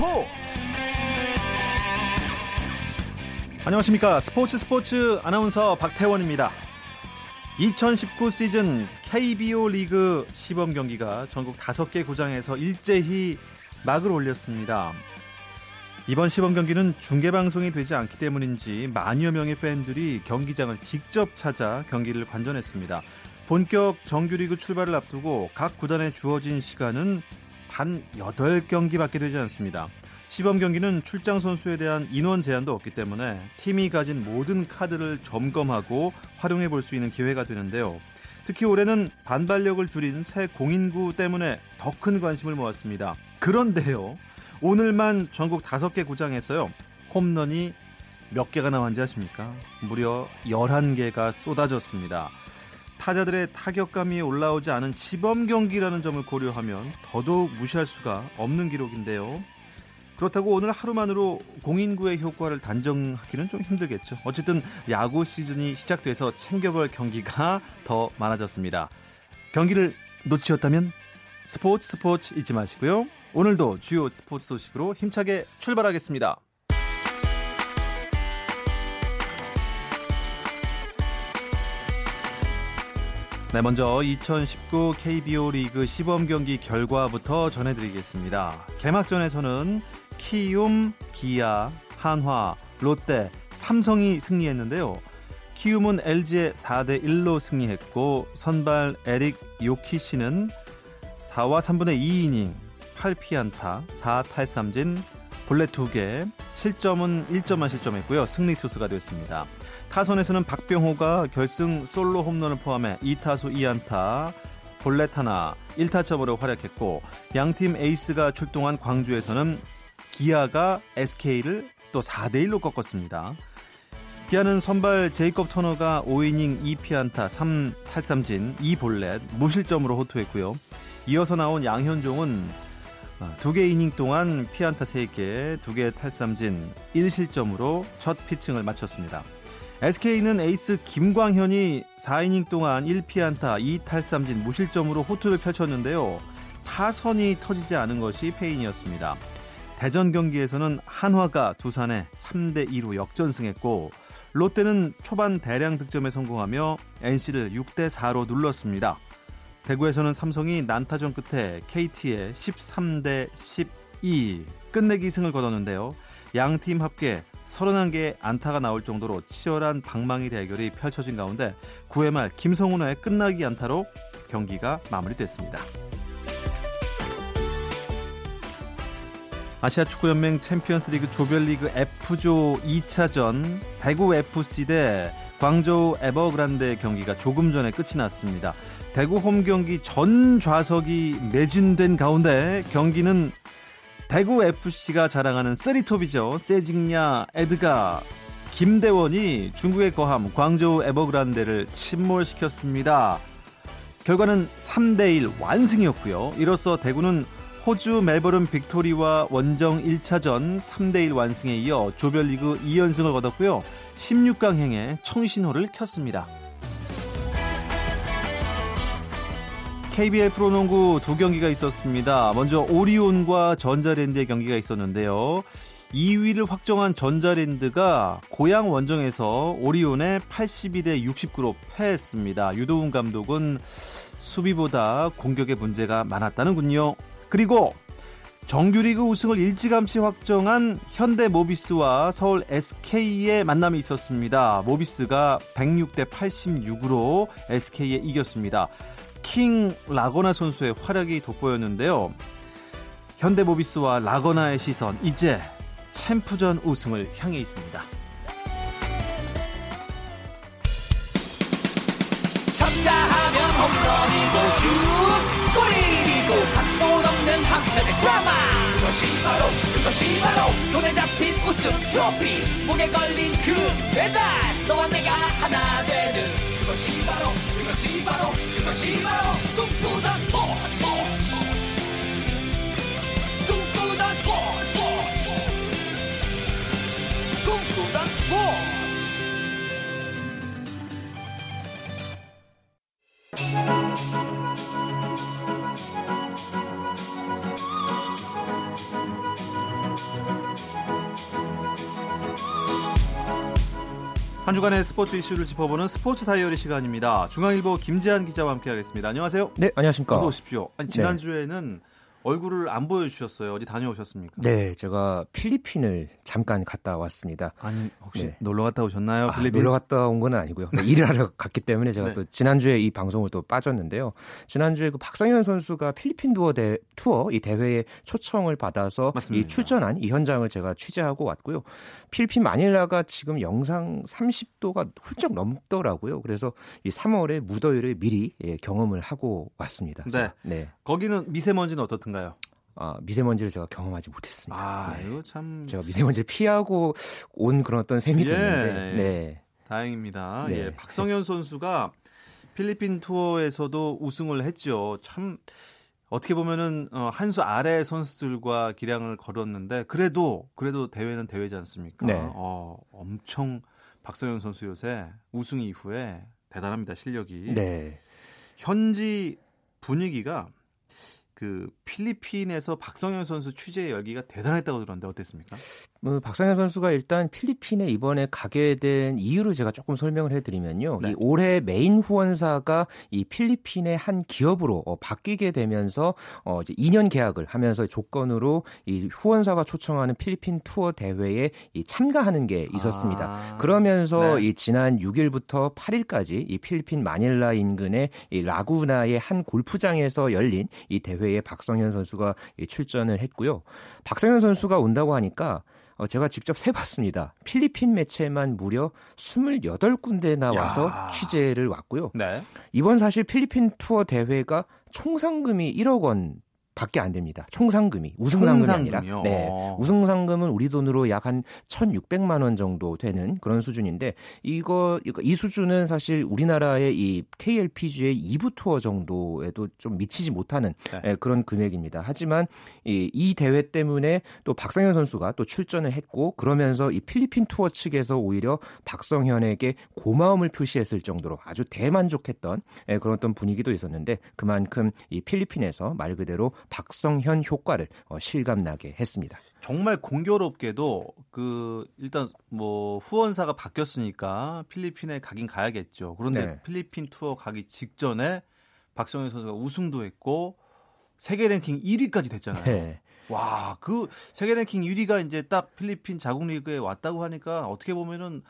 스포츠. 안녕하십니까. 스포츠 스포츠 아나운서 박태원입니다. 2019 시즌 KBO 리그 시범 경기가 전국 5개 구장에서 일제히 막을 올렸습니다. 이번 시범 경기는 중계 방송이 되지 않기 때문인지 만여 명의 팬들이 경기장을 직접 찾아 경기를 관전했습니다. 본격 정규리그 출발을 앞두고 각 구단에 주어진 시간은 단 8경기밖에 되지 않습니다. 시범 경기는 출장 선수에 대한 인원 제한도 없기 때문에 팀이 가진 모든 카드를 점검하고 활용해 볼 수 있는 기회가 되는데요. 특히 올해는 반발력을 줄인 새 공인구 때문에 더 큰 관심을 모았습니다. 그런데요. 오늘만 전국 5개 구장에서요. 홈런이 몇 개가 나왔는지 아십니까? 무려 11개가 쏟아졌습니다. 타자들의 타격감이 올라오지 않은 시범 경기라는 점을 고려하면 더더욱 무시할 수가 없는 기록인데요. 그렇다고 오늘 하루만으로 공인구의 효과를 단정하기는 좀 힘들겠죠. 어쨌든 야구 시즌이 시작돼서 챙겨볼 경기가 더 많아졌습니다. 경기를 놓치셨다면 스포츠 스포츠 잊지 마시고요. 오늘도 주요 스포츠 소식으로 힘차게 출발하겠습니다. 네, 먼저 2019 KBO 리그 시범 경기 결과부터 전해드리겠습니다. 개막전에서는 키움, 기아, 한화, 롯데, 삼성이 승리했는데요. 키움은 LG에 4대 1로 승리했고 선발 에릭 요키시는 4와 3분의 2이닝 8피안타, 4탈삼진, 볼넷 2개, 실점은 1점만 실점했고요. 승리 투수가 됐습니다. 타선에서는 박병호가 결승 솔로 홈런을 포함해 2타수 2안타, 볼넷 하나, 1타점으로 활약했고 양팀 에이스가 출동한 광주에서는 기아가 SK를 또 4대 1로 꺾었습니다. 기아는 선발 제이콥 터너가 5이닝 2피안타 3탈삼진 2볼넷 무실점으로 호투했고요. 이어서 나온 양현종은 아, 두개 이닝 동안 피안타 3개, 두개 탈삼진 1실점으로 첫 피칭을 마쳤습니다. SK는 에이스 김광현이 4이닝 동안 1피안타 2탈삼진 무실점으로 호투를 펼쳤는데요. 타선이 터지지 않은 것이 패인이었습니다. 대전 경기에서는 한화가 두산에 3대 2로 역전승했고 롯데는 초반 대량 득점에 성공하며 NC를 6대 4로 눌렀습니다. 대구에서는 삼성이 난타전 끝에 KT에 13대 12 끝내기 승을 거뒀는데요. 양 팀 합계 31개의 안타가 나올 정도로 치열한 방망이 대결이 펼쳐진 가운데 9회 말 김성훈의 끝나기 안타로 경기가 마무리됐습니다. 아시아 축구연맹 챔피언스리그 조별리그 F조 2차전 대구 FC 대 광저우 에버그란데 경기가 조금 전에 끝이 났습니다. 대구 홈 경기 전 좌석이 매진된 가운데 경기는 대구 FC가 자랑하는 쓰리톱이죠. 세징야, 에드가, 김대원이 중국의 거함 광저우 에버그란데를 침몰시켰습니다. 결과는 3대1 완승이었고요. 이로써 대구는 호주 멜버른 빅토리와 원정 1차전 3대1 완승에 이어 조별리그 2연승을 거뒀고요. 16강행에 청신호를 켰습니다. KBL 프로농구 두 경기가 있었습니다. 먼저 오리온과 전자랜드의 경기가 있었는데요. 2위를 확정한 전자랜드가 고향 원정에서 오리온에 82대 69로 패했습니다. 유도훈 감독은 수비보다 공격에 문제가 많았다는군요. 그리고 정규리그 우승을 일찌감치 확정한 현대 모비스와 서울 SK의 만남이 있었습니다. 모비스가 106대 86으로 SK에 이겼습니다. 킹 라거나 선수의 활약이 돋보였는데요. 현대모비스와 라거나의 시선 이제 챔프전 우승을 향해 있습니다. 쳤다 하면 홈런이고 슛 골이고 각본 없는 한편의 드라마 그것이 바로 그것이 바로 손에 잡힌 우승 트로피 목에 걸린 그 배달 너와 내가 하나 되는 그것이 바로 그것이 바로 그것이 바로. 꿈꾸던 스포츠. 꿈꾸던 스포츠. 꿈꾸던 스포츠 한 주간의 스포츠 이슈를 짚어보는 스포츠 다이어리 시간입니다. 중앙일보 김재한 기자와 함께하겠습니다. 안녕하세요. 네, 안녕하십니까. 어서 오십시오. 아니, 지난주에는 네. 얼굴을 안 보여주셨어요. 어디 다녀오셨습니까? 네, 제가 필리핀을 잠깐 갔다 왔습니다. 아니, 혹시 네. 놀러 갔다 오셨나요? 아, 필리핀? 놀러 갔다 온 건 아니고요. 네, 일을 하러 갔기 때문에 제가 네. 또 지난주에 이 방송을 또 빠졌는데요. 지난주에 그 박성현 선수가 필리핀 투어 대, 투어 이 대회에 초청을 받아서 맞습니다. 이 출전한 이 현장을 제가 취재하고 왔고요. 필리핀 마닐라가 지금 영상 30도가 훌쩍 넘더라고요. 그래서 이 3월에 무더위를 미리 예, 경험을 하고 왔습니다. 네. 네. 거기는 미세먼지는 어떻 어떤가요? 아, 미세먼지를 제가 경험하지 못했습니다. 아, 네. 이거 참 제가 미세먼지를 피하고 온 그런 어떤 셈이 예, 됐는데. 네. 다행입니다. 네. 예, 박성현 선수가 필리핀 투어에서도 우승을 했죠. 참 어떻게 보면은 어, 한수 아래 선수들과 기량을 걸었는데 그래도 그래도 대회는 대회지 않습니까? 네. 어, 엄청 박성현 선수 요새 우승 이후에 대단합니다 실력이. 네. 현지 분위기가 그 필리핀에서 박성현 선수 취재 열기가 대단했다고 들었는데 어땠습니까? 뭐 박성현 선수가 일단 필리핀에 이번에 가게 된 이유를 제가 조금 설명을 해드리면요. 네. 이 올해 메인 후원사가 이 필리핀의 한 기업으로 어, 바뀌게 되면서 어, 이제 2년 계약을 하면서 조건으로 이 후원사가 초청하는 필리핀 투어 대회에 이 참가하는 게 있었습니다. 아, 그러면서 네. 이 지난 6일부터 8일까지 이 필리핀 마닐라 인근의 이 라구나의 한 골프장에서 열린 이 대회 대회에 박성현 선수가 출전을 했고요. 박성현 선수가 온다고 하니까 어, 제가 직접 세봤습니다. 필리핀 매체만 무려 28군데나 와서 야. 취재를 왔고요. 네. 이번 사실 필리핀 투어 대회가 총 상금이 1억 원 밖에 안 됩니다. 총 상금이 우승 상금이 아니라 네. 어. 우승 상금은 우리 돈으로 약 한 1,600만 원 정도 되는 그런 수준인데 이거 이 수준은 사실 우리나라의 이 KLPGA 2부 투어 정도에도 좀 미치지 못하는 네. 예, 그런 금액입니다. 하지만 이, 이 대회 때문에 또 박성현 선수가 또 출전을 했고 그러면서 이 필리핀 투어 측에서 오히려 박성현에게 고마움을 표시했을 정도로 아주 대만족했던 예, 그런 어떤 분위기도 있었는데 그만큼 이 필리핀에서 말 그대로 박성현 효과를 어, 실감나게 했습니다. 정말 공교롭게도 그 일단 뭐 후원사가 바뀌었으니까 필리핀에 가긴 가야겠죠. 그런데 네. 필리핀 투어 가기 직전에 박성현 선수가 우승도 했고 세계 랭킹 1위까지 됐잖아요. 네. 와, 그 세계 랭킹 1위가 이제 딱 필리핀 자국 리그에 왔다고 하니까 어떻게 보면은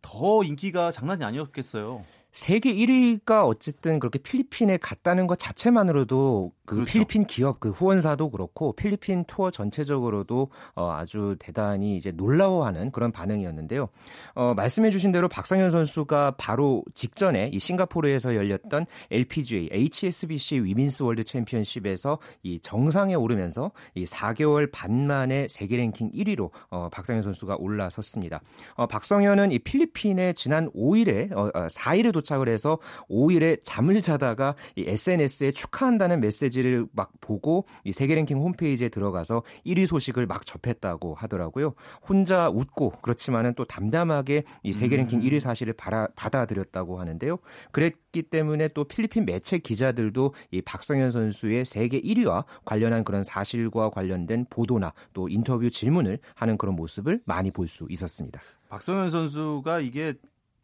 더 인기가 장난이 아니었겠어요. 세계 1위가 어쨌든 그렇게 필리핀에 갔다는 것 자체만으로도 그 그렇죠. 필리핀 기업 그 후원사도 그렇고 필리핀 투어 전체적으로도 어, 아주 대단히 이제 놀라워하는 그런 반응이었는데요. 어, 말씀해주신 대로 박성현 선수가 바로 직전에 이 싱가포르에서 열렸던 LPGA HSBC 위민스 월드 챔피언십에서 이 정상에 오르면서 이 4개월 반 만에 세계 랭킹 1위로 어, 박성현 선수가 올라섰습니다. 어, 박성현은 이 필리핀에 지난 5일에 어, 4일에 어, 도착을 해서 5일에 잠을 자다가 이 SNS에 축하한다는 메시지 를 막 보고 이 세계 랭킹 홈페이지에 들어가서 1위 소식을 막 접했다고 하더라고요. 혼자 웃고 그렇지만은 또 담담하게 이 세계 랭킹 음. 1위 사실을 받아, 받아들였다고 하는데요. 그랬기 때문에 또 필리핀 매체 기자들도 이 박성현 선수의 세계 1위와 관련한 그런 사실과 관련된 보도나 또 인터뷰 질문을 하는 그런 모습을 많이 볼 수 있었습니다. 박성현 선수가 이게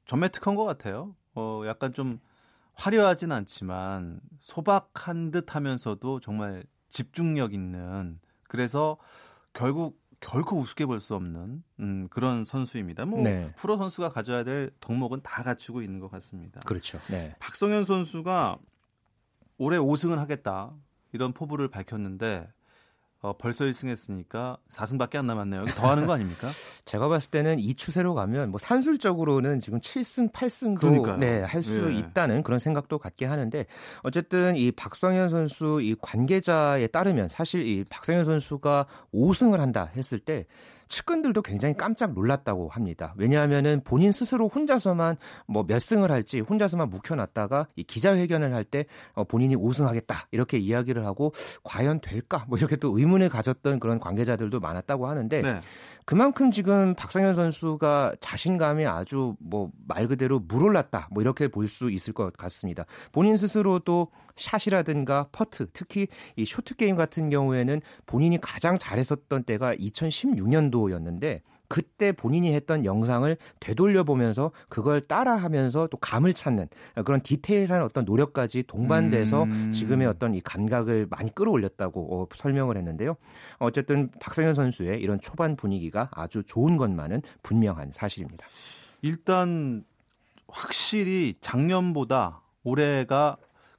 전매 특허인 것 같아요. 어, 약간 좀 화려하진 않지만 소박한 듯 하면서도 정말 집중력 있는 그래서 결국 결코 우습게 볼 수 없는 음, 그런 선수입니다. 뭐 네. 프로 선수가 가져야 될 덕목은 다 갖추고 있는 것 같습니다. 그렇죠. 네. 박성현 선수가 올해 5승을 하겠다 이런 포부를 밝혔는데 어, 벌써 1승했으니까 4승밖에 안 남았네요. 더 하는 거 아닙니까? 제가 봤을 때는 이 추세로 가면 뭐 산술적으로는 지금 7승, 8승도 네, 할수 예. 있다는 그런 생각도 갖게 하는데 어쨌든 이 박성현 선수 이 관계자에 따르면 사실 이 박성현 선수가 5승을 한다 했을 때 측근들도 굉장히 깜짝 놀랐다고 합니다. 왜냐하면은 본인 스스로 혼자서만 뭐 몇 승을 할지 혼자서만 묵혀놨다가 이 기자회견을 할때 어, 본인이 우승하겠다 이렇게 이야기를 하고 과연 될까 뭐 이렇게 또 의문을 가졌던 그런 관계자들도 많았다고 하는데 네. 그만큼 지금 박성현 선수가 자신감이 아주 뭐 말 그대로 물올랐다 뭐 이렇게 볼 수 있을 것 같습니다. 본인 스스로도 샷이라든가 퍼트 특히 이 쇼트 게임 같은 경우에는 본인이 가장 잘했었던 때가 2016년도였는데 그때 본인이 했던 영상을 되돌려 보면서 그걸 따라하면서 또 감을 찾는 그런 디테일한 어떤 노력까지 동반돼서 음. 지금의 어떤 이 감각을 많이 끌어올렸다고 어, 설명을 했는데요. 어쨌든 박성현 선수의 이런 초반 분위기가 아주 좋은 것만은 분명한 사실입니다. 일단 확실히 작년보다 올해가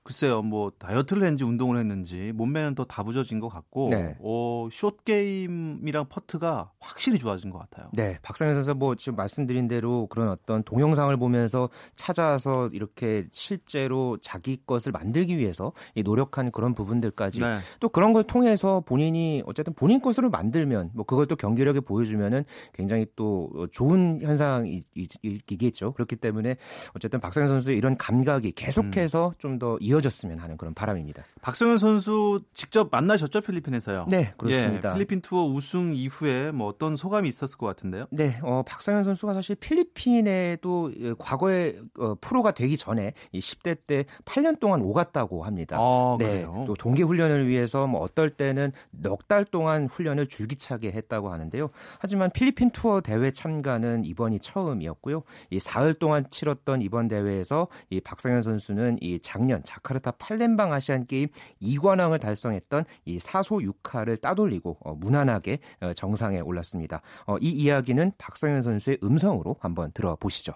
글쎄요, 뭐 다이어트를 했는지 운동을 했는지 몸매는 더 다부져진 것 같고, 네. 어, 숏 게임이랑 퍼트가 확실히 좋아진 것 같아요. 네, 박상현 선수 뭐 지금 말씀드린 대로 그런 어떤 동영상을 보면서 찾아서 이렇게 실제로 자기 것을 만들기 위해서 노력한 그런 부분들까지 네. 또 그런 걸 통해서 본인이 어쨌든 본인 것으로 만들면 뭐 그걸 또 경기력에 보여주면은 굉장히 또 좋은 현상이겠죠. 그렇기 때문에 어쨌든 박상현 선수의 이런 감각이 계속해서 음. 좀더 이어 이어졌으면 하는 그런 바람입니다. 박성현 선수 직접 만나셨죠 필리핀에서요? 네, 그렇습니다. 예, 필리핀 투어 우승 이후에 뭐 어떤 소감이 있었을 것 같은데요? 네, 어, 박성현 선수가 사실 필리핀에도 예, 과거에 어, 프로가 되기 전에 이 10대 때 8년 동안 오갔다고 합니다. 아, 네, 또 동계 훈련을 위해서 뭐 어떨 때는 넉 달 동안 훈련을 줄기차게 했다고 하는데요. 하지만 필리핀 투어 대회 참가는 이번이 처음이었고요. 이 사흘 동안 치렀던 이번 대회에서 이 박성현 선수는 이 작년 자카르타 팔렘방 아시안 게임 2관왕을 달성했던 이 사소 6화를 따돌리고 어, 무난하게 어, 정상에 올랐습니다. 어, 이 이야기는 박성현 선수의 음성으로 한번 들어보시죠.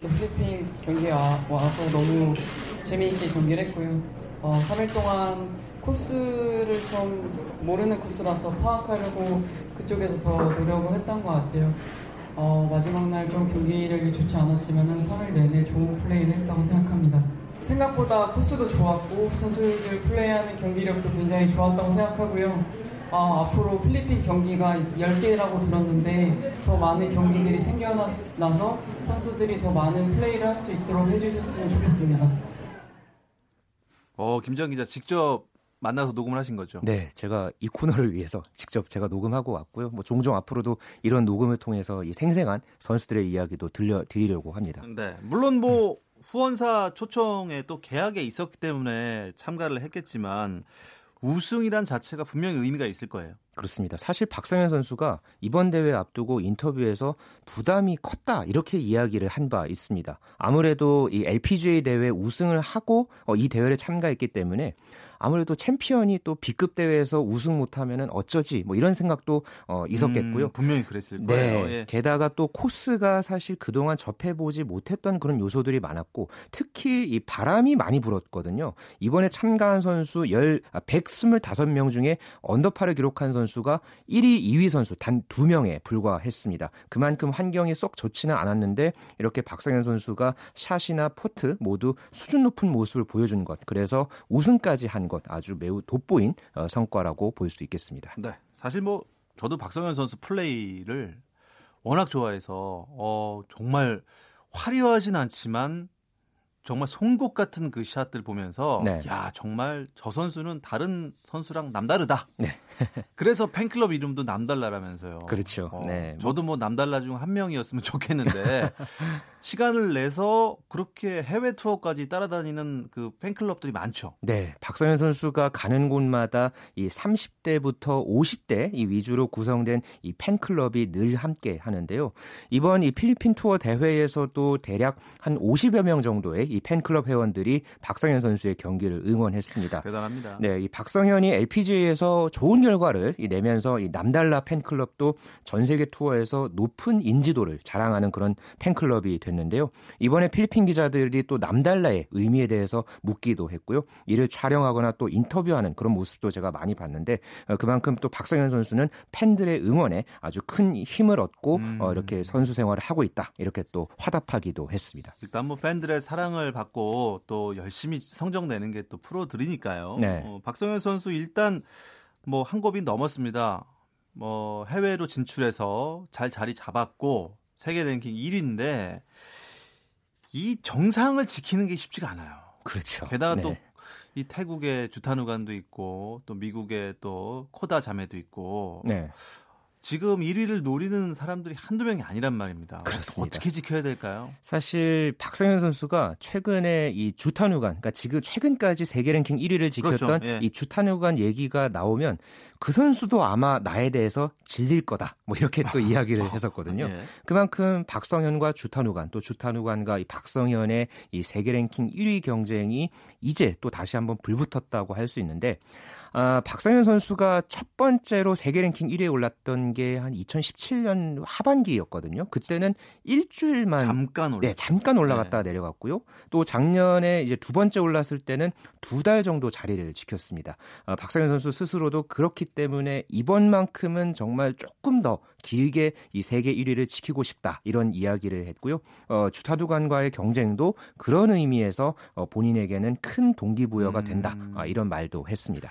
필리핀 경기에 와서 너무 재미있게 경기를 했고요. 어, 3일 동안 코스를 좀 모르는 코스라서 파악하려고 그쪽에서 더 노력을 했던 것 같아요. 어, 마지막 날 좀 경기력이 좋지 않았지만 3일 내내 좋은 플레이를 했다고 생각합니다. 생각보다 코스도 좋았고 선수들 플레이하는 경기력도 굉장히 좋았다고 생각하고요. 아, 앞으로 필리핀 경기가 10개라고 들었는데 더 많은 경기들이 생겨나서 선수들이 더 많은 플레이를 할 수 있도록 해주셨으면 좋겠습니다. 어, 김정 기자 직접 만나서 녹음을 하신 거죠? 네, 제가 이 코너를 위해서 직접 제가 녹음하고 왔고요. 뭐 종종 앞으로도 이런 녹음을 통해서 이 생생한 선수들의 이야기도 들려 드리려고 합니다. 네, 물론 뭐 음. 후원사 초청에 또 계약에 있었기 때문에 참가를 했겠지만 우승이란 자체가 분명히 의미가 있을 거예요. 그렇습니다. 사실 박성현 선수가 이번 대회 앞두고 인터뷰에서 부담이 컸다 이렇게 이야기를 한 바 있습니다. 아무래도 이 LPGA 대회 우승을 하고 어, 이 대회를 참가했기 때문에 아무래도 챔피언이 또 B급 대회에서 우승 못하면은 어쩌지 뭐 이런 생각도 어, 있었겠고요. 음, 분명히 그랬을 네. 거예요. 네. 예. 게다가 또 코스가 사실 그동안 접해보지 못했던 그런 요소들이 많았고 특히 이 바람이 많이 불었거든요. 이번에 참가한 선수 열 아, 125명 중에 언더파를 기록한 선수가 1위, 2위 선수 단 2명에 불과했습니다. 그만큼 환경이 썩 좋지는 않았는데 이렇게 박성현 선수가 샷이나 포트 모두 수준 높은 모습을 보여준 것. 그래서 우승까지 한것 아주 매우 돋보인 어, 성과라고 볼 수 있겠습니다. 네. 사실 뭐 저도 박성현 선수 플레이를 워낙 좋아해서 어 정말 화려하진 않지만 정말 송곳 같은 그 샷들 보면서 네. 야 정말 저 선수는 다른 선수랑 남다르다. 네. 그래서 팬클럽 이름도 남달라라면서요. 그렇죠. 어, 네. 저도 뭐 남달라 중 한 명이었으면 좋겠는데 시간을 내서 그렇게 해외 투어까지 따라다니는 그 팬클럽들이 많죠. 네. 박성현 선수가 가는 곳마다 이 30대부터 50대 이 위주로 구성된 이 팬클럽이 늘 함께 하는데요. 이번 이 필리핀 투어 대회에서도 대략 한 50여 명 정도의 이 팬클럽 회원들이 박성현 선수의 경기를 응원했습니다. 대단합니다. 네. 이 박성현이 LPGA에서 좋은 결과를 내면서 이 남달라 팬클럽도 전 세계 투어에서 높은 인지도를 자랑하는 그런 팬클럽이 됐는데요. 이번에 필리핀 기자들이 또 남달라의 의미에 대해서 묻기도 했고요. 이를 촬영하거나 또 인터뷰하는 그런 모습도 제가 많이 봤는데 어, 그만큼 또 박성현 선수는 팬들의 응원에 아주 큰 힘을 얻고 음. 어, 이렇게 선수 생활을 하고 있다. 이렇게 또 화답하기도 했습니다. 일단 뭐 팬들의 사랑을 받고 또 열심히 성적 내는 게 또 프로들이니까요. 네. 어, 박성현 선수 일단 뭐 한 곱이 넘었습니다. 뭐 해외로 진출해서 잘 자리 잡았고 세계 랭킹 1위인데 이 정상을 지키는 게 쉽지가 않아요. 그렇죠. 게다가 네. 또이 태국의 주타누간도 있고 또 미국의 또 코다 자매도 있고 네. 지금 1위를 노리는 사람들이 한두 명이 아니란 말입니다. 그렇습니다. 어떻게 지켜야 될까요? 사실 박성현 선수가 최근에 이 주탄후간, 그러니까 지금 최근까지 세계 랭킹 1위를 지켰던 그렇죠. 예. 이 주탄후간 얘기가 나오면 그 선수도 아마 나에 대해서 질릴 거다. 뭐 이렇게 또 이야기를 했었거든요. 예. 그만큼 박성현과 주탄후간 또 주탄후간과 이 박성현의 이 세계 랭킹 1위 경쟁이 이제 또 다시 한번 불붙었다고 할 수 있는데 아, 박성현 선수가 첫 번째로 세계 랭킹 1위에 올랐던 게 한 2017년 하반기였거든요. 그때는 일주일만 잠깐 올라. 네, 잠깐 올라갔다가 내려갔고요. 또 작년에 이제 두 번째 올랐을 때는 두 달 정도 자리를 지켰습니다. 어, 박상현 선수 스스로도 그렇기 때문에 이번만큼은 정말 조금 더 길게 이 세계 1위를 지키고 싶다 이런 이야기를 했고요. 어, 주타두간과의 경쟁도 그런 의미에서 어, 본인에게는 큰 동기부여가 된다 음. 아, 이런 말도 했습니다.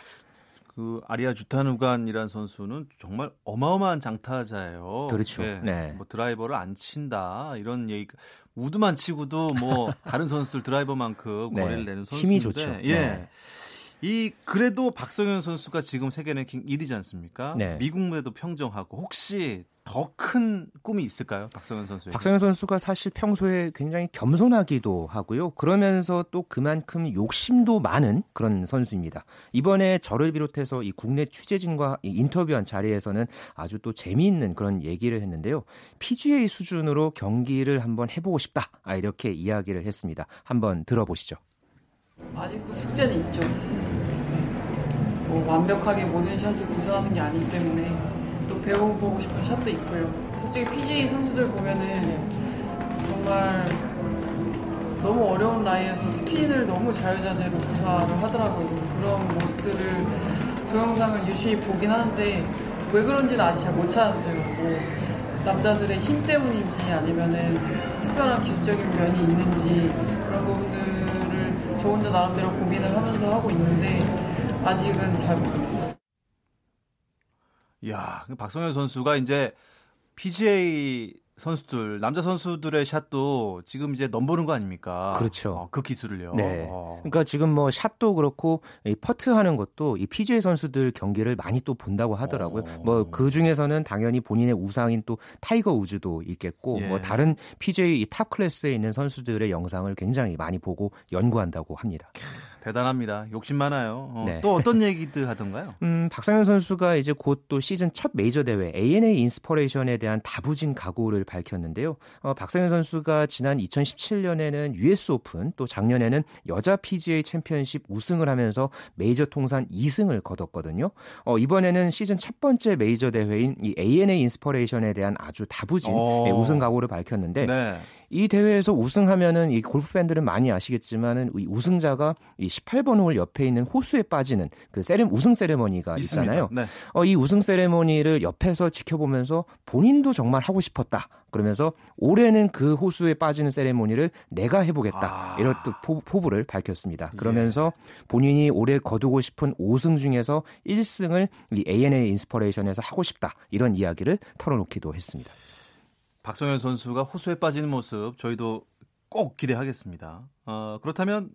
그 아리아 주타누간이라는 선수는 정말 어마어마한 장타자예요. 그렇죠. 예, 네. 뭐 드라이버를 안 친다 이런 얘기. 우드만 치고도 뭐 다른 선수들 드라이버만큼 네, 거리를 내는 선수인데 힘이 좋죠. 예. 네. 이 그래도 박성현 선수가 지금 세계 랭킹 1위지 않습니까? 네. 미국 무대도 평정하고 혹시 더 큰 꿈이 있을까요, 박성현 선수에게? 박성현 선수가 사실 평소에 굉장히 겸손하기도 하고요. 그러면서 또 그만큼 욕심도 많은 그런 선수입니다. 이번에 저를 비롯해서 이 국내 취재진과 이 인터뷰한 자리에서는 아주 또 재미있는 그런 얘기를 했는데요. PGA 수준으로 경기를 한번 해보고 싶다. 아, 이렇게 이야기를 했습니다. 한번 들어보시죠. 아직도 숙제는 있죠. 뭐 완벽하게 모든 샷을 구사하는 게 아니기 때문에 또 배워보고 싶은 샷도 있고요. 솔직히 PGA 선수들 보면은 정말 너무 어려운 라이에서 스핀을 너무 자유자재로 구사를 하더라고요. 그런 모습들을 동영상을 유심히 보긴 하는데 왜 그런지는 아직 잘 못 찾았어요. 뭐 남자들의 힘 때문인지 아니면은 특별한 기술적인 면이 있는지 그런 부분들을 저 혼자 나름대로 고민을 하면서 하고 있는데 아직은 잘 모르겠어요. 야, 그 박성현 선수가 이제 PGA 선수들 남자 선수들의 샷도 지금 이제 넘보는 거 아닙니까? 그렇죠. 어, 그 기술을요. 네. 어. 그러니까 지금 뭐 샷도 그렇고 이 퍼트 하는 것도 이 PGA 선수들 경기를 많이 또 본다고 하더라고요. 어. 뭐 그 중에서는 당연히 본인의 우상인 또 타이거 우즈도 있겠고 예. 뭐 다른 PGA 이 top class에 있는 선수들의 영상을 굉장히 많이 보고 연구한다고 합니다. 대단합니다. 욕심 많아요. 어, 네. 또 어떤 얘기들 하던가요? 음, 박성현 선수가 이제 곧 또 시즌 첫 메이저 대회 ANA 인스퍼레이션에 대한 다부진 각오를 밝혔는데요. 어, 박성현 선수가 지난 2017년에는 US 오픈 또 작년에는 여자 PGA 챔피언십 우승을 하면서 메이저 통산 2승을 거뒀거든요. 어, 이번에는 시즌 첫 번째 메이저 대회인 이 ANA 인스퍼레이션에 대한 아주 다부진 어. 네, 우승 각오를 밝혔는데 네. 이 대회에서 우승하면은 이 골프 팬들은 많이 아시겠지만은 이 우승자가 이 18번 홀 옆에 있는 호수에 빠지는 그 세레 우승 세레머니가. 있잖아요. 네. 어, 이 우승 세레머니를 옆에서 지켜보면서 본인도 정말 하고 싶었다. 그러면서 올해는 그 호수에 빠지는 세레모니를 내가 해보겠다. 아. 이런 또 포, 포부를 밝혔습니다. 그러면서 본인이 올해 거두고 싶은 5승 중에서 1승을 이 ANA 인스퍼레이션에서 하고 싶다. 이런 이야기를 털어놓기도 했습니다. 박성현 선수가 호수에 빠지는 모습 저희도 꼭 기대하겠습니다. 어, 그렇다면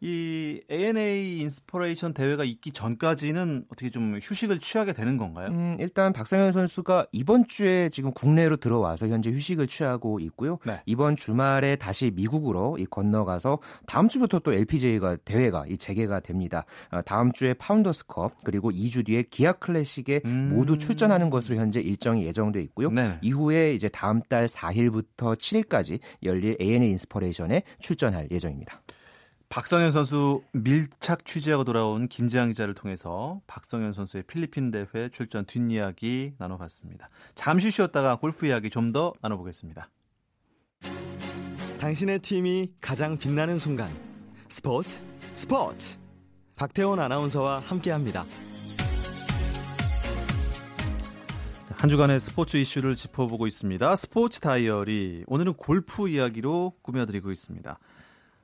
이 ANA 인스퍼레이션 대회가 있기 전까지는 어떻게 좀 휴식을 취하게 되는 건가요? 음, 일단 박성현 선수가 이번 주에 지금 국내로 들어와서 현재 휴식을 취하고 있고요. 네. 이번 주말에 다시 미국으로 이 건너가서 다음 주부터 또 LPGA가 대회가 이 재개가 됩니다. 어, 다음 주에 파운더스컵 그리고 2주 뒤에 기아 클래식에 음. 모두 출전하는 것으로 현재 일정이 예정돼 있고요. 네. 이후에 이제 다음 달 4일부터 7일까지 열릴 ANA 인스퍼레이션에 출전할 예정입니다. 박성현 선수 밀착 취재하고 돌아온 김재환 기자를 통해서 박성현 선수의 필리핀 대회 출전 뒷이야기 나눠봤습니다. 잠시 쉬었다가 골프 이야기 좀 더 나눠보겠습니다. 당신의 팀이 가장 빛나는 순간 스포츠 스포츠 박태원 아나운서와 함께합니다. 한 주간의 스포츠 이슈를 짚어보고 있습니다. 스포츠 다이어리 오늘은 골프 이야기로 꾸며드리고 있습니다.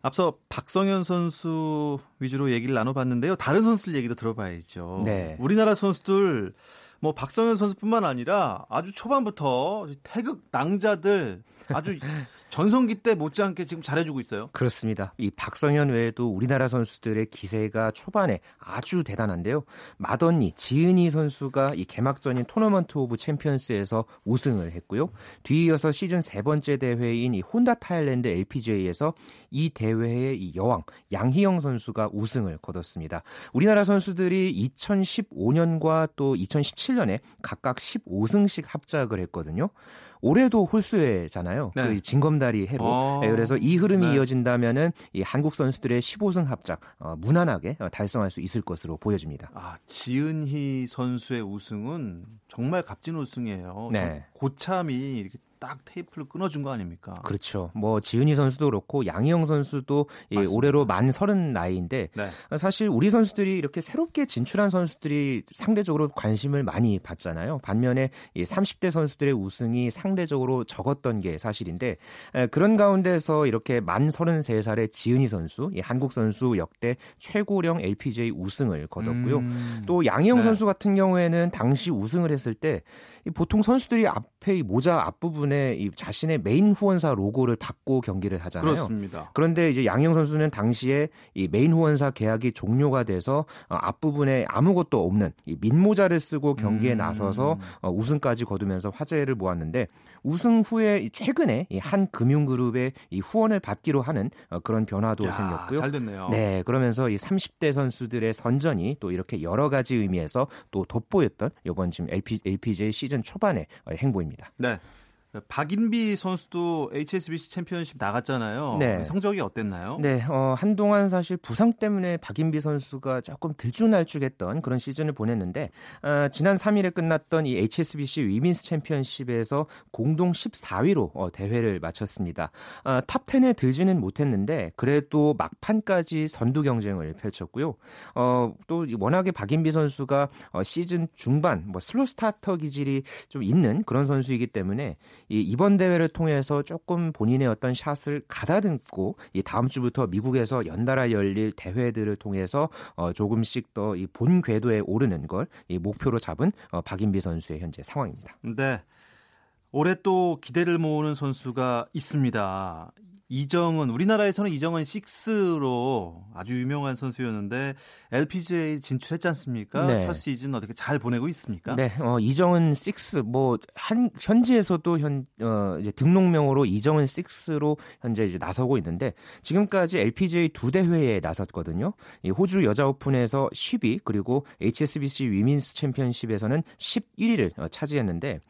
앞서 박성현 선수 위주로 얘기를 나눠봤는데요. 다른 선수들 얘기도 들어봐야죠. 네. 우리나라 선수들 뭐 박성현 선수뿐만 아니라 아주 초반부터 태극 낭자들 아주 전성기 때 못지않게 지금 잘해주고 있어요. 그렇습니다. 이 박성현 외에도 우리나라 선수들의 기세가 초반에 아주 대단한데요. 맏언니, 지은희 선수가 이 개막전인 토너먼트 오브 챔피언스에서 우승을 했고요. 뒤이어서 시즌 세 번째 대회인 이 혼다 타일랜드 LPGA에서 이 대회의 이 여왕 양희영 선수가 우승을 거뒀습니다. 우리나라 선수들이 2015년과 또 2017년에 각각 15승씩 합작을 했거든요. 올해도 홀수회잖아요. 네. 그 징검다리 해로. 어... 네, 그래서 이 흐름이 네. 이어진다면은 이 한국 선수들의 15승 합작 어, 무난하게 어, 달성할 수 있을 것으로 보여집니다. 아, 지은희 선수의 우승은 정말 값진 우승이에요. 네. 고참이 이렇게 딱 테이프를 끊어준 거 아닙니까? 그렇죠. 뭐 지은이 선수도 그렇고 양희영 선수도 예, 올해로 만 서른 나이인데 네. 사실 우리 선수들이 이렇게 새롭게 진출한 선수들이 상대적으로 관심을 많이 받잖아요. 반면에 이 30대 선수들의 우승이 상대적으로 적었던 게 사실인데 에, 그런 가운데서 이렇게 만 서른 세 살의 지은희 선수, 이 한국 선수 역대 최고령 LPGA 우승을 거뒀고요. 음... 또 양희영 네. 선수 같은 경우에는 당시 우승을 했을 때 보통 선수들이 앞에 이 모자 앞부분에 이 자신의 메인 후원사 로고를 박고 경기를 하잖아요. 그렇습니다. 그런데 이제 양희영 선수는 당시에 이 메인 후원사 계약이 종료가 돼서 어, 앞부분에 아무것도 없는 이 민모자를 쓰고 경기에 음. 나서서 어, 우승까지 거두면서 화제를 모았는데 우승 후에 최근에 한 금융그룹의 이 후원을 받기로 하는 어, 그런 변화도 야, 생겼고요. 잘 됐네요. 네, 그러면서 이 30대 선수들의 선전이 또 이렇게 여러 가지 의미에서 또 돋보였던 이번 지금 LP, LPGA 시즌 초반의 행보입니다. 네. 박인비 선수도 HSBC 챔피언십 나갔잖아요. 네. 성적이 어땠나요? 네, 어, 한동안 사실 부상 때문에 박인비 선수가 조금 들쭉날쭉했던 그런 시즌을 보냈는데 어, 지난 3일에 끝났던 이 HSBC 위민스 챔피언십에서 공동 14위로 어, 대회를 마쳤습니다. 어, top 10에 들지는 못했는데 그래도 막판까지 선두 경쟁을 펼쳤고요. 어, 또 워낙에 박인비 선수가 어, 시즌 중반 뭐 slow starter 기질이 좀 있는 그런 선수이기 때문에 이 이번 대회를 통해서 조금 본인의 어떤 샷을 가다듬고 이 다음 주부터 미국에서 연달아 열릴 대회들을 통해서 어 조금씩 더 이 본 궤도에 오르는 걸 이 목표로 잡은 어 박인비 선수의 현재 상황입니다. 네. 올해 또 기대를 모으는 선수가 있습니다. 이정은 우리나라에서는 이정은 6로 아주 유명한 선수였는데 LPGA 진출했지 않습니까? 네. 첫 시즌 어떻게 잘 보내고 있습니까? 네, 어, 이정은 6뭐 한 현지에서도 현 어, 이제 등록명으로 이정은 6로 현재 이제 나서고 있는데 지금까지 LPGA 두 대회에 나섰거든요. 이 호주 여자 오픈에서 10위 그리고 HSBC 위민스 챔피언십에서는 11위를 어, 차지했는데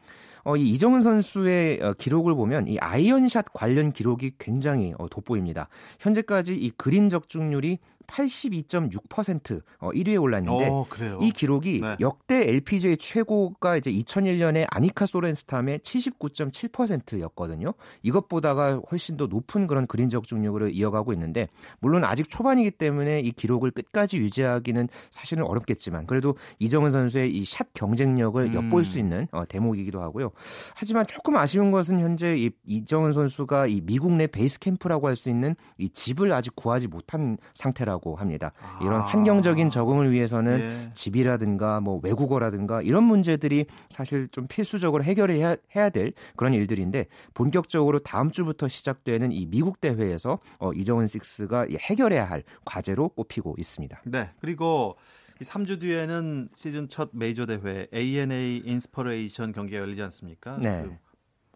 어, 이 이정은 선수의 어, 기록을 보면 이 아이언샷 관련 기록이 굉장히 어, 돋보입니다. 현재까지 이 그린 적중률이 82.6% 어, 1위에 올랐는데 어, 이 기록이 네. 역대 LPGA 최고가 이제 2001년에 아니카 소렌스탐의 79.7%였거든요. 이것보다가 훨씬 더 높은 그런 그린 적중률을 이어가고 있는데 물론 아직 초반이기 때문에 이 기록을 끝까지 유지하기는 사실은 어렵겠지만 그래도 이정은 선수의 이 샷 경쟁력을 음. 엿볼 수 있는 어, 대목이기도 하고요. 하지만 조금 아쉬운 것은 현재 이 이정은 선수가 이 미국 내 베이스 캠프라고 할 수 있는 이 집을 아직 구하지 못한 상태라 있다고 합니다. 아. 이런 환경적인 적응을 위해서는 예. 집이라든가 뭐 외국어라든가 이런 문제들이 사실 좀 필수적으로 해결해야 해야 될 그런 일들인데 본격적으로 다음 주부터 시작되는 이 미국 대회에서 어, 이정은 식스가 해결해야 할 과제로 꼽히고 있습니다. 네. 그리고 이 3주 뒤에는 시즌 첫 메이저 대회 ANA 인스퍼레이션 경기가 열리지 않습니까? 네. 그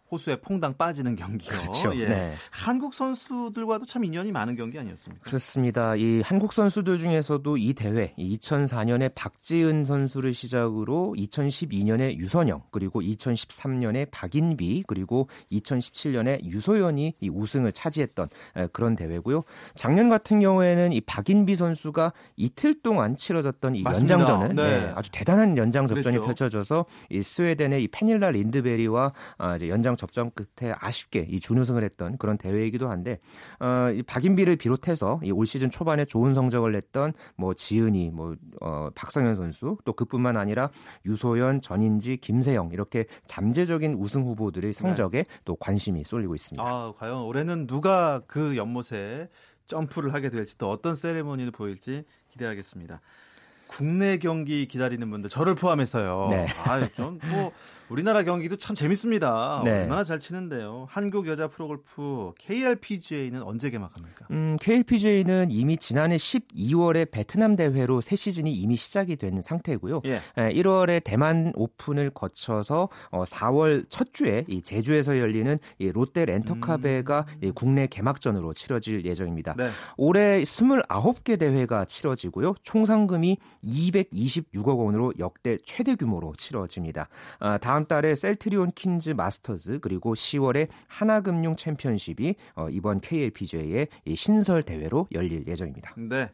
호수에 퐁당 빠지는 경기요. 그렇죠. 예. 네. 한국 선수들과도 참 인연이 많은 경기 아니었습니까? 그렇습니다. 이 한국 선수들 중에서도 이 대회 2004년에 박지은 선수를 시작으로 2012년에 유선영 그리고 2013년에 박인비 그리고 2017년에 유소연이 이 우승을 차지했던 그런 대회고요. 작년 같은 경우에는 이 박인비 선수가 이틀 동안 치러졌던 이 맞습니다. 연장전을 네. 네, 아주 대단한 연장 접전이 그렇죠. 펼쳐져서 이 스웨덴의 이 페닐라 린드베리와 아, 이제 연장 접전 끝에 아쉽게 이 준우승을 했던 그런 대회이기도 한데 어, 이 박인비를 비롯해서 이 올 시즌 초반에 좋은 성적을 냈던 뭐 지은이, 뭐 어, 박성현 선수 또 그뿐만 아니라 유소연, 전인지, 김세영 이렇게 잠재적인 우승 후보들의 성적에 네. 또 관심이 쏠리고 있습니다. 아, 과연 올해는 누가 그 연못에 점프를 하게 될지 또 어떤 세레모니를 보일지 기대하겠습니다. 국내 경기 기다리는 분들 저를 포함해서요. 네. 아, 좀뭐 우리나라 경기도 참 재밌습니다. 네. 얼마나 잘 치는데요. 한국 여자 프로골프 KLPGA는 언제 개막합니까? 음, KLPGA는 이미 지난해 12월에 베트남 대회로 새 시즌이 이미 시작이 된 상태고요. 예. 1월에 대만 오픈을 거쳐서 4월 어, 첫 주에 이 제주에서 열리는 이 롯데 렌터카베가 음. 국내 개막전으로 치러질 예정입니다. 네. 올해 29개 대회가 치러지고요. 총 상금이 226억 원으로 역대 최대 규모로 치러집니다. 아, 다음 달에 셀트리온 킨즈 마스터즈 그리고 10월에 하나금융 챔피언십이 어, 이번 KLPGA의 신설 대회로 열릴 예정입니다. 네.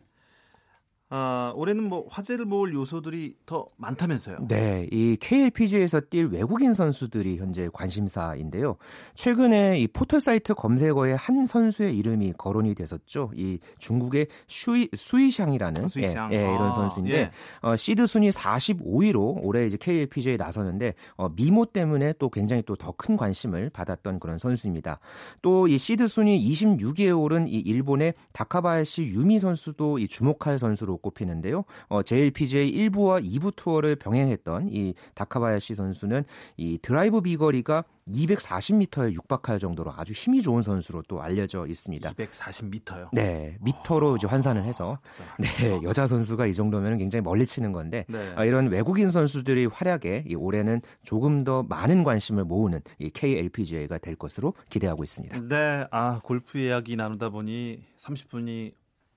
아, 올해는 뭐 화제를 모을 요소들이 더 많다면서요? 네, 이 KLPGA에서 뛸 외국인 선수들이 현재 관심사인데요. 최근에 이 포털 사이트 검색어에 한 선수의 이름이 거론이 됐었죠. 이 중국의 슈이, 수이샹이라는 수이샹. 예, 예, 이런 아, 선수인데 예. 어, 시드 순위 45위로 올해 이제 KLPGA에 나서는데 어, 미모 때문에 또 굉장히 또 더 큰 관심을 받았던 그런 선수입니다. 또 이 시드 순위 26위에 오른 이 일본의 다카바야시 유미 선수도 이 주목할 선수로 꼽히는데요. 어, JLPGA 1부와 2부 투어를 병행했던 이 다카바야시 선수는 이 드라이브 비거리가 240m에 육박할 정도로 아주 힘이 좋은 선수로 또 알려져 있습니다. 240m요? 네, 미터로 이제 환산을 해서 아, 네 여자 선수가 이 정도면 굉장히 멀리 치는 건데 네. 아, 이런 외국인 선수들이 활약에 이 올해는 조금 더 많은 관심을 모으는 이 KLPGA가 될 것으로 기대하고 있습니다. 네, 아 골프 이야기 나누다 보니 30분이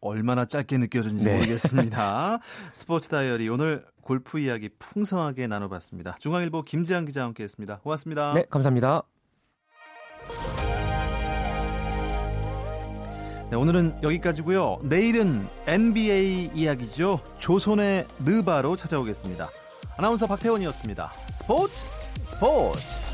얼마나 짧게 느껴졌는지 네. 모르겠습니다. 스포츠 다이어리 오늘 골프 이야기 풍성하게 나눠봤습니다. 중앙일보 김지한 기자와 함께했습니다. 고맙습니다. 네, 감사합니다. 네, 오늘은 여기까지고요. 내일은 NBA 이야기죠. 조선의 느바로 찾아오겠습니다. 아나운서 박태원이었습니다. 스포츠 스포츠.